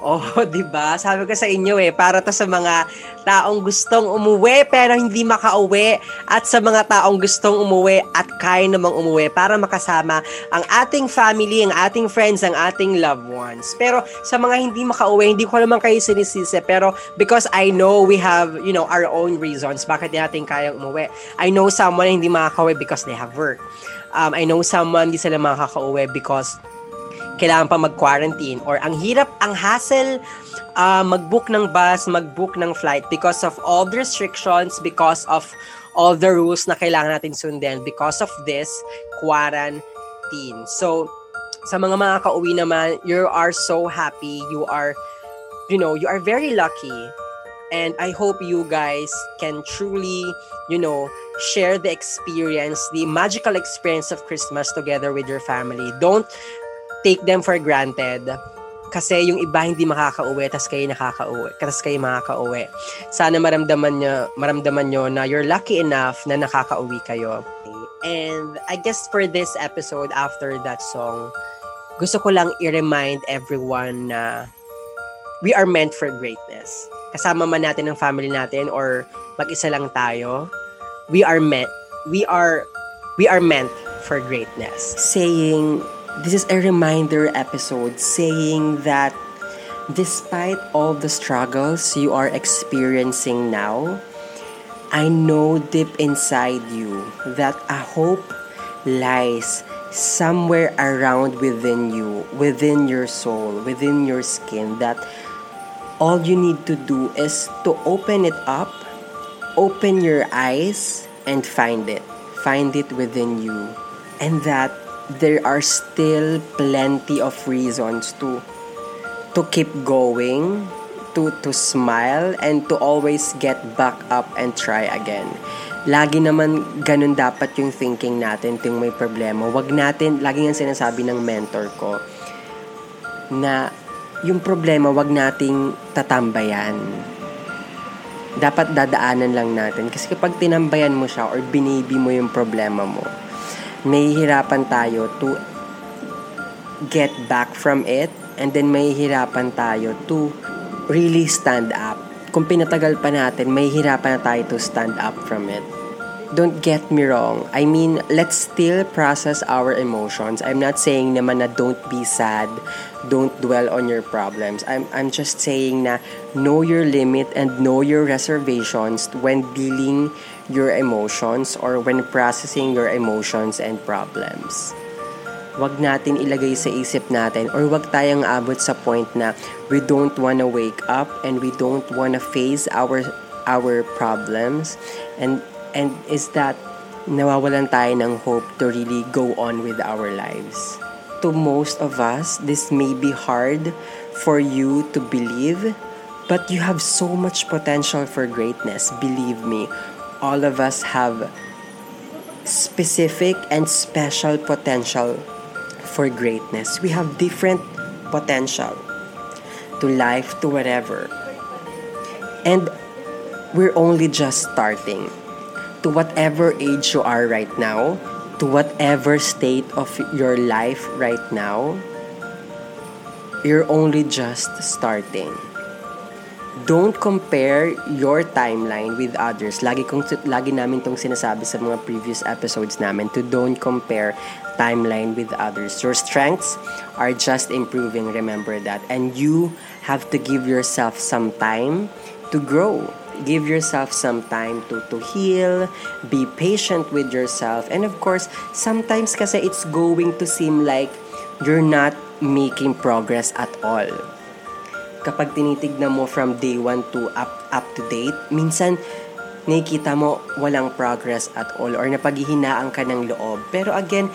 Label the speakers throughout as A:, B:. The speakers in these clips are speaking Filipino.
A: Oh, 'di ba? Sabi ko sa inyo eh, para to sa mga taong gustong umuwi pero hindi makauwi at sa mga taong gustong umuwi at kaya namang umuwi para makasama ang ating family, ang ating friends, ang ating loved ones. Pero sa mga hindi makauwi, hindi ko naman kayo sinisisi pero because I know we have, you know, our own reasons bakit natin kayang umuwi. I know someone hindi makakauwi because they have work. Um, I know someone hindi sila makakauwi because kailangan pa mag-quarantine or ang hirap, ang hassle uh, mag-book ng bus, mag-book ng flight because of all the restrictions, because of all the rules na kailangan natin sundin because of this quarantine. So, sa mga mga kauwi naman, you are so happy, you are, you know, you are very lucky and I hope you guys can truly, you know, share the experience, the magical experience of Christmas together with your family. Don't take them for granted. Kasi yung iba hindi makakauwi tas kayo nakakauwi tas kayo makakauwi. Sana maramdaman nyo maramdaman nyo na you're lucky enough na nakakauwi kayo. And I guess for this episode after that song gusto ko lang i-remind everyone na we are meant for greatness. Kasama man natin ang family natin or mag-isa lang tayo we are meant we are we are meant for greatness. Saying This is a reminder episode saying that despite all the struggles you are experiencing now, I know deep inside you that a hope lies somewhere around within you, within your soul, within your skin, that all you need to do is to open it up, open your eyes, and find it. Find it within you. And that there are still plenty of reasons to to keep going, to to smile and to always get back up and try again. Lagi naman ganun dapat yung thinking natin ting may problema. Wag natin, lagi nga sinasabi ng mentor ko na yung problema wag nating tatambayan. Dapat dadaanan lang natin. Kasi kapag tinambayan mo siya or binibi mo yung problema mo, mahihirapan tayo to get back from it and then mahihirapan tayo to really stand up. Kung pinatagal pa natin, mahihirapan na tayo to stand up from it. Don't get me wrong. I mean, let's still process our emotions. I'm not saying naman na don't be sad, don't dwell on your problems. I'm, I'm just saying na know your limit and know your reservations when dealing your emotions or when processing your emotions and problems. Wag natin ilagay sa isip natin or wag tayong abot sa point na we don't wanna wake up and we don't wanna face our our problems and and is that nawawalan tayo ng hope to really go on with our lives. To most of us, this may be hard for you to believe, but you have so much potential for greatness. Believe me, all of us have specific and special potential for greatness. We have different potential to life, to whatever. And we're only just starting. To whatever age you are right now, to whatever state of your life right now, you're only just starting don't compare your timeline with others. Lagi kong lagi namin tong sinasabi sa mga previous episodes namin to don't compare timeline with others. Your strengths are just improving, remember that. And you have to give yourself some time to grow. Give yourself some time to to heal, be patient with yourself. And of course, sometimes kasi it's going to seem like you're not making progress at all kapag tinitignan mo from day 1 to up, up to date, minsan nakikita mo walang progress at all or napaghihinaan ka ng loob. Pero again,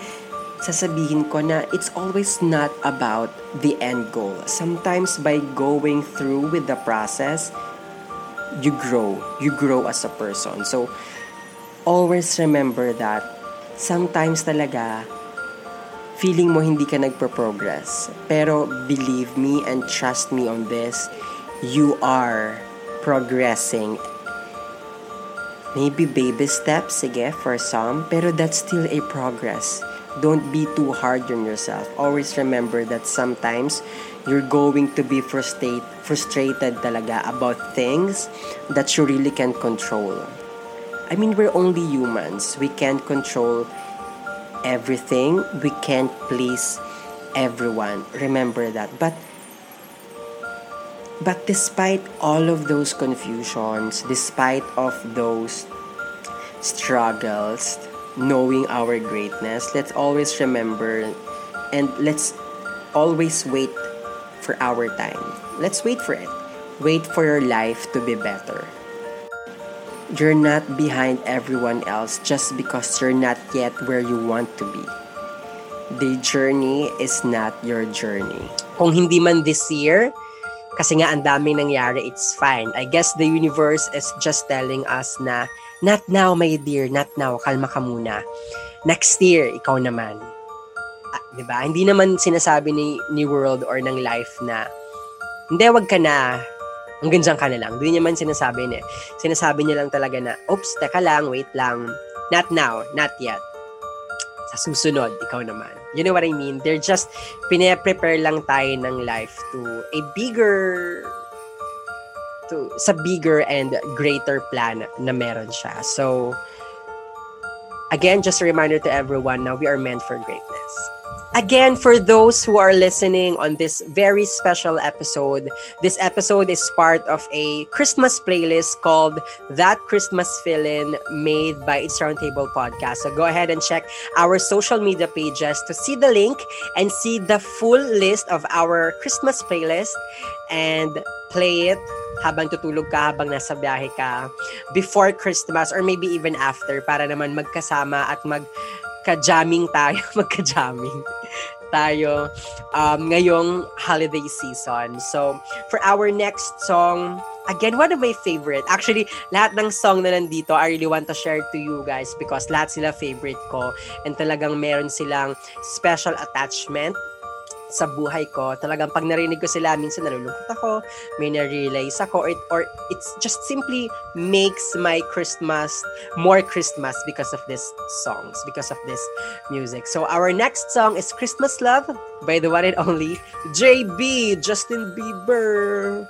A: sasabihin ko na it's always not about the end goal. Sometimes by going through with the process, you grow. You grow as a person. So, always remember that sometimes talaga feeling mo hindi ka nagpo-progress. Pero believe me and trust me on this, you are progressing. Maybe baby steps, sige, for some, pero that's still a progress. Don't be too hard on yourself. Always remember that sometimes you're going to be frustrate, frustrated talaga about things that you really can't control. I mean, we're only humans. We can't control everything. We can't please everyone. Remember that. But but despite all of those confusions, despite of those struggles, knowing our greatness, let's always remember and let's always wait for our time. Let's wait for it. Wait for your life to be better. You're not behind everyone else just because you're not yet where you want to be. The journey is not your journey. Kung hindi man this year, kasi nga ang daming nangyari, it's fine. I guess the universe is just telling us na, not now, my dear, not now, kalma ka muna. Next year, ikaw naman. Ah, ba? Hindi naman sinasabi ni ni world or ng life na hindi wag ka na. Hanggang dyan ka na lang. Hindi niya man sinasabi niya. Sinasabi niya lang talaga na, oops, teka lang, wait lang. Not now, not yet. Sa susunod, ikaw naman. You know what I mean? They're just, pine-prepare lang tayo ng life to a bigger, to, sa bigger and greater plan na meron siya. So, again, just a reminder to everyone now we are meant for greatness. Again, for those who are listening on this very special episode, this episode is part of a Christmas playlist called That Christmas Feeling made by It's Roundtable Podcast. So go ahead and check our social media pages to see the link and see the full list of our Christmas playlist and play it habang tutulog ka, habang nasa biyahe ka, before Christmas or maybe even after para naman magkasama at mag ka-jamming tayo, magka-jamming tayo um, ngayong holiday season. So, for our next song, again, one of my favorite. Actually, lahat ng song na nandito, I really want to share to you guys because lahat sila favorite ko and talagang meron silang special attachment sa buhay ko. Talagang pag narinig ko sila, minsan nalulungkot ako, may na-realize ako, or, or it's just simply makes my Christmas more Christmas because of these songs, because of this music. So our next song is Christmas Love by the one and only JB, Justin Bieber.